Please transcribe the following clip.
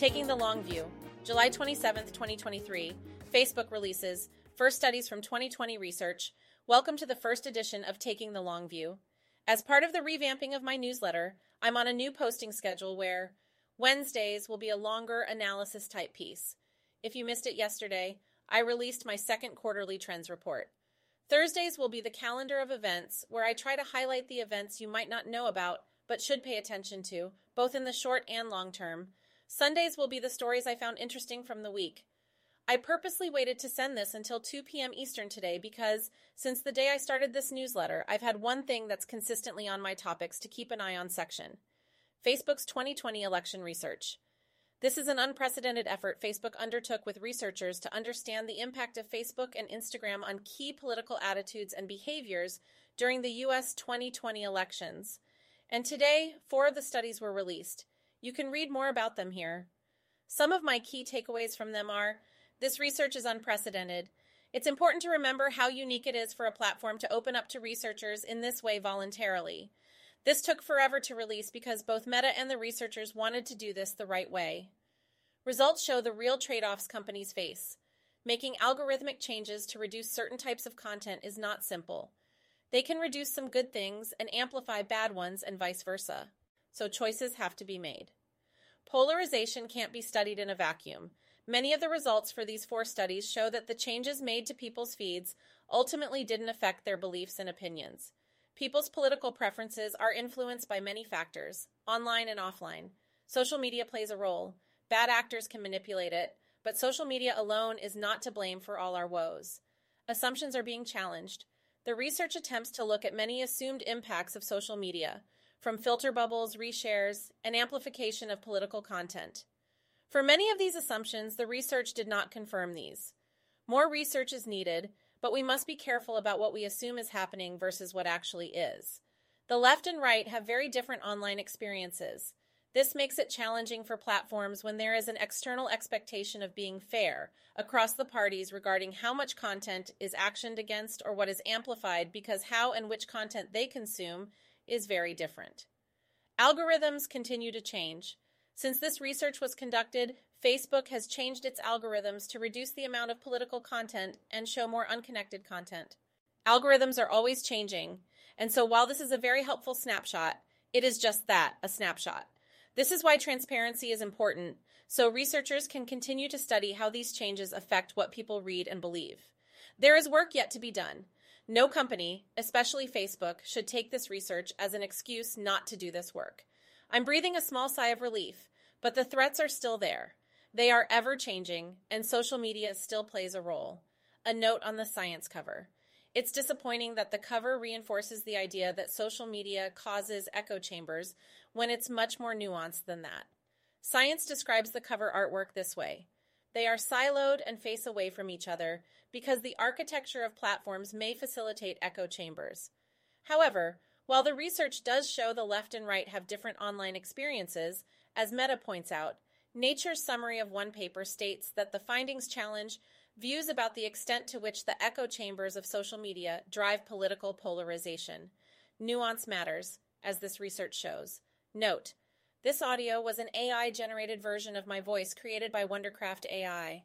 Taking the Long View, July 27th, 2023. Facebook releases First Studies from 2020 Research. Welcome to the first edition of Taking the Long View. As part of the revamping of my newsletter, I'm on a new posting schedule where Wednesdays will be a longer analysis type piece. If you missed it yesterday, I released my second quarterly trends report. Thursdays will be the calendar of events where I try to highlight the events you might not know about but should pay attention to, both in the short and long term Sundays will be the stories I found interesting from the week. I purposely waited to send this until 2 p.m. Eastern today because, since the day I started this newsletter, I've had one thing that's consistently on my topics to keep an eye on section Facebook's 2020 election research. This is an unprecedented effort Facebook undertook with researchers to understand the impact of Facebook and Instagram on key political attitudes and behaviors during the U.S. 2020 elections. And today, four of the studies were released. You can read more about them here. Some of my key takeaways from them are this research is unprecedented. It's important to remember how unique it is for a platform to open up to researchers in this way voluntarily. This took forever to release because both Meta and the researchers wanted to do this the right way. Results show the real trade offs companies face. Making algorithmic changes to reduce certain types of content is not simple. They can reduce some good things and amplify bad ones, and vice versa so choices have to be made. Polarization can't be studied in a vacuum. Many of the results for these four studies show that the changes made to people's feeds ultimately didn't affect their beliefs and opinions. People's political preferences are influenced by many factors, online and offline. Social media plays a role. Bad actors can manipulate it, but social media alone is not to blame for all our woes. Assumptions are being challenged. The research attempts to look at many assumed impacts of social media, from filter bubbles, reshares, and amplification of political content. For many of these assumptions, the research did not confirm these. More research is needed, but we must be careful about what we assume is happening versus what actually is. The left and right have very different online experiences. This makes it challenging for platforms when there is an external expectation of being fair across the parties regarding how much content is actioned against or what is amplified because how and which content they consume is very different. Algorithms continue to change. Since this research was conducted, Facebook has changed its algorithms to reduce the amount of political content and show more unconnected content. Algorithms are always changing, and so while this is a very helpful snapshot, it is just that a snapshot. This is why transparency is important, so researchers can continue to study how these changes affect what people read and believe. There is work yet to be done. No company, especially Facebook, should take this research as an excuse not to do this work. I'm breathing a small sigh of relief, but the threats are still there. They are ever changing, and social media still plays a role. A note on the science cover. It's disappointing that the cover reinforces the idea that social media causes echo chambers when it's much more nuanced than that. Science describes the cover artwork this way they are siloed and face away from each other because the architecture of platforms may facilitate echo chambers. However, while the research does show the left and right have different online experiences, as Meta points out, Nature's summary of one paper states that the findings challenge views about the extent to which the echo chambers of social media drive political polarization. Nuance matters, as this research shows. Note, this audio was an AI generated version of my voice created by Wondercraft AI.